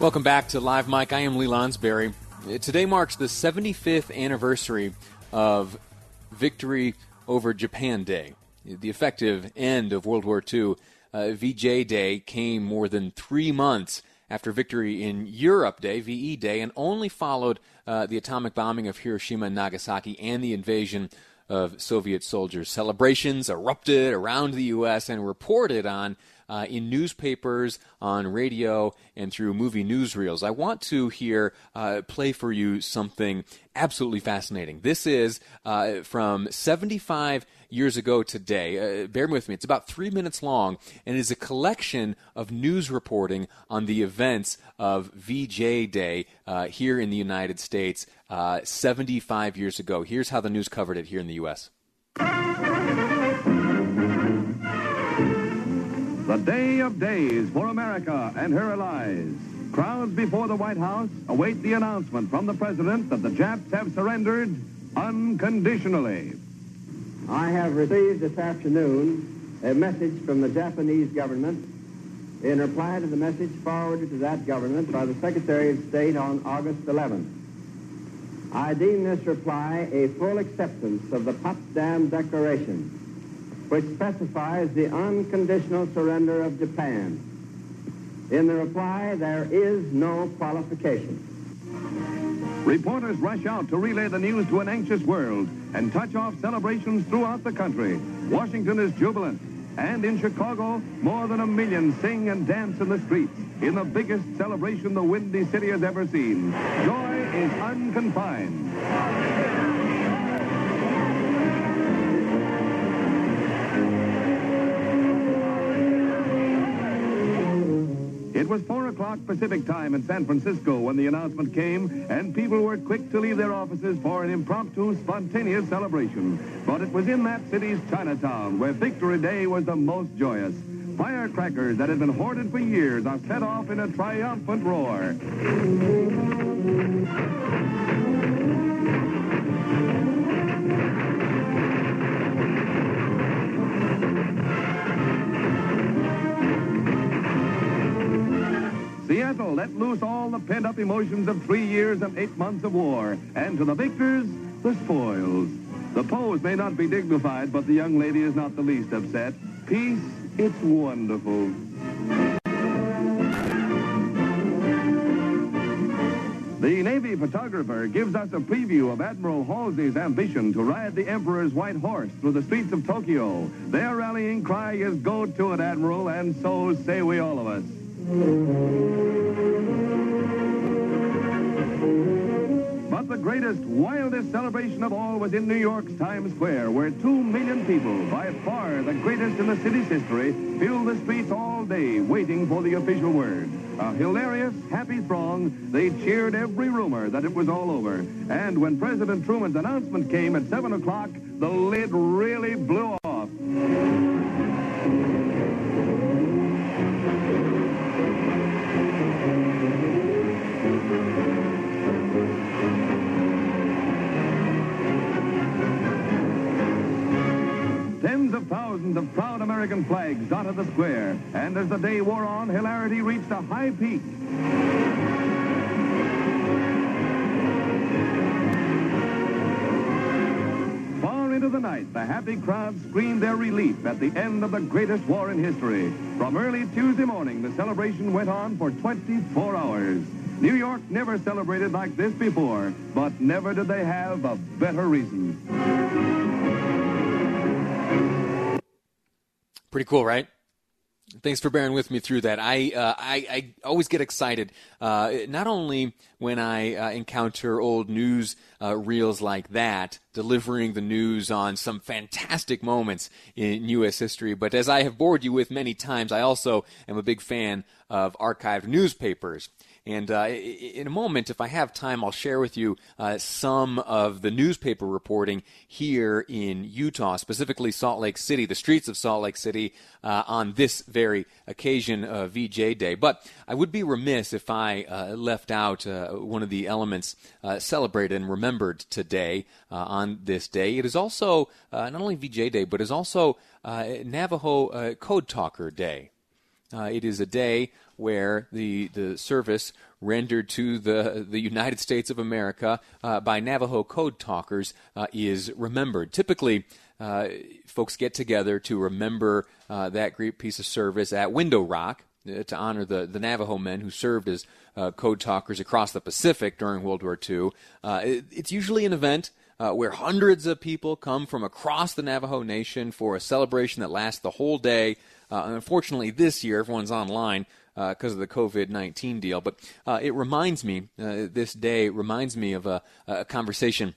Welcome back to Live Mic. I am Lee Lonsberry. Today marks the 75th anniversary of Victory over Japan Day, the effective end of World War II. Uh, VJ Day came more than three months after victory in Europe Day, VE Day, and only followed uh, the atomic bombing of Hiroshima and Nagasaki and the invasion of Soviet soldiers. Celebrations erupted around the U.S. and reported on uh, in newspapers, on radio, and through movie newsreels. I want to here uh, play for you something absolutely fascinating. This is uh, from 75 years ago today. Uh, bear with me, it's about three minutes long and is a collection of news reporting on the events of VJ Day uh, here in the United States uh, 75 years ago. Here's how the news covered it here in the U.S. The day of days for America and her allies. Crowds before the White House await the announcement from the president that the Japs have surrendered unconditionally. I have received this afternoon a message from the Japanese government in reply to the message forwarded to that government by the Secretary of State on August 11th. I deem this reply a full acceptance of the Potsdam Declaration which specifies the unconditional surrender of Japan. In the reply, there is no qualification. Reporters rush out to relay the news to an anxious world and touch off celebrations throughout the country. Washington is jubilant. And in Chicago, more than a million sing and dance in the streets in the biggest celebration the Windy City has ever seen. Joy is unconfined. It was 4 o'clock Pacific time in San Francisco when the announcement came, and people were quick to leave their offices for an impromptu, spontaneous celebration. But it was in that city's Chinatown where Victory Day was the most joyous. Firecrackers that had been hoarded for years are set off in a triumphant roar. Let loose all the pent-up emotions of three years and eight months of war. And to the victors, the spoils. The pose may not be dignified, but the young lady is not the least upset. Peace, it's wonderful. The Navy photographer gives us a preview of Admiral Halsey's ambition to ride the Emperor's white horse through the streets of Tokyo. Their rallying cry is, go to it, Admiral, and so say we all of us. But the greatest, wildest celebration of all was in New York's Times Square, where two million people, by far the greatest in the city's history, filled the streets all day waiting for the official word. A hilarious, happy throng, they cheered every rumor that it was all over. And when President Truman's announcement came at 7 o'clock, the lid really blew off. Of thousands of proud American flags dotted the square, and as the day wore on, hilarity reached a high peak. Far into the night, the happy crowd screamed their relief at the end of the greatest war in history. From early Tuesday morning, the celebration went on for 24 hours. New York never celebrated like this before, but never did they have a better reason. Pretty cool, right? Thanks for bearing with me through that. I uh, I, I, always get excited, uh, not only when I uh, encounter old news uh, reels like that, delivering the news on some fantastic moments in U.S. history, but as I have bored you with many times, I also am a big fan of archived newspapers. And uh, in a moment, if I have time, I'll share with you uh, some of the newspaper reporting here in Utah, specifically Salt Lake City, the streets of Salt Lake City, uh, on this very occasion of VJ Day. But I would be remiss if I uh, left out uh, one of the elements uh, celebrated and remembered today on this day. It is also not only VJ Day, but is also Navajo Code Talker Day. It is a day where the, the service rendered to the, the United States of America uh, by Navajo code talkers uh, is remembered. Typically, uh, folks get together to remember uh, that great piece of service at Window Rock uh, to honor the, the Navajo men who served as uh, code talkers across the Pacific during World War II. It, it's usually an event. Uh, where hundreds of people come from across the Navajo Nation for a celebration that lasts the whole day. Uh, unfortunately, this year everyone's online, because uh, of the COVID 19 deal. But uh, it reminds me, uh, this day reminds me of a, a conversation.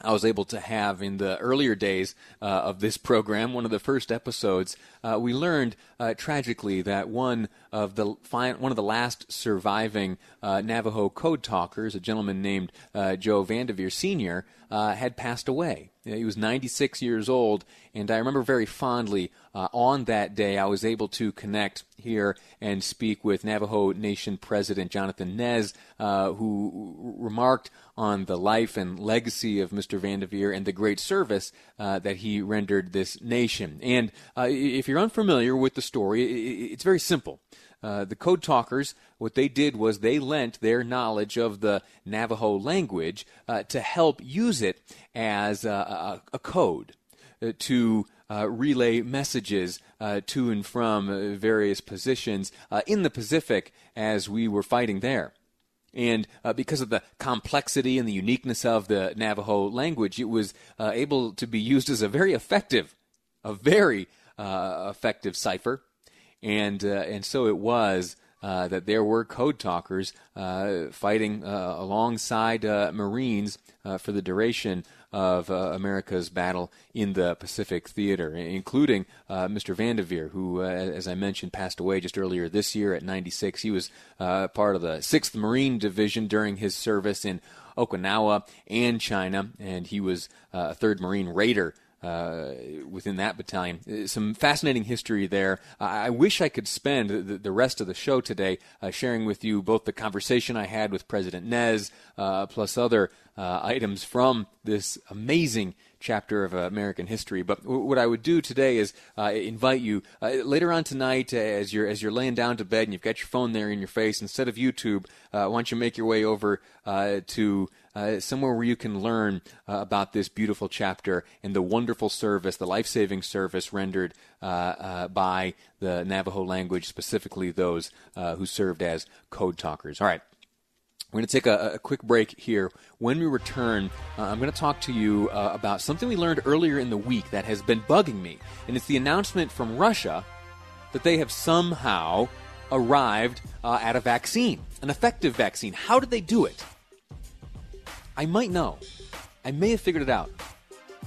I was able to have in the earlier days uh, of this program, one of the first episodes, uh, we learned uh, tragically that one of the one of the last surviving Navajo code talkers, a gentleman named Joe Vandever Sr., had passed away. He was 96 years old, and I remember very fondly uh, on that day I was able to connect here and speak with Navajo Nation President Jonathan Nez, uh, who remarked on the life and legacy of Mr. Vandever and the great service uh, that he rendered this nation. And uh, if you're unfamiliar with the story, it's very simple. Uh, the code talkers, what they did was they lent their knowledge of the Navajo language uh, to help use it as a, a, a code uh, to uh, relay messages to and from various positions in the Pacific as we were fighting there. And uh, because of the complexity and the uniqueness of the Navajo language, it was uh, able to be used as a very effective, a very uh, effective cipher and uh, and so it was uh, that there were code talkers uh, fighting uh, alongside uh, Marines uh, for the duration of America's battle in the Pacific theater, including Mr. Vandever, who, as I mentioned, passed away just earlier this year at 96. He was part of the 6th Marine Division during his service in Okinawa and China, and he was a 3rd Marine Raider uh, within that battalion. Uh, some fascinating history there. I wish I could spend the, the rest of the show today uh, sharing with you both the conversation I had with President Nez, uh, plus other uh, items from this amazing chapter of uh, American history. But w- what I would do today is uh, invite you uh, later on tonight, uh, as you're as you're laying down to bed and you've got your phone there in your face, instead of YouTube, why don't you make your way over to somewhere where you can learn about this beautiful chapter and the wonderful service, the life-saving service rendered by the Navajo language, specifically those who served as code talkers. All right. We're going to take a, a, quick break here. When we return, uh, I'm going to talk to you uh, about something we learned earlier in the week that has been bugging me. And it's the announcement from Russia that they have somehow arrived uh, at a vaccine, an effective vaccine. How did they do it? I might know. I may have figured it out.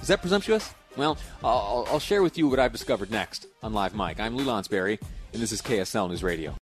Is that presumptuous? Well, I'll, I'll share with you what I've discovered next on Live Mic. I'm Lee Lonsberry, and this is KSL News Radio.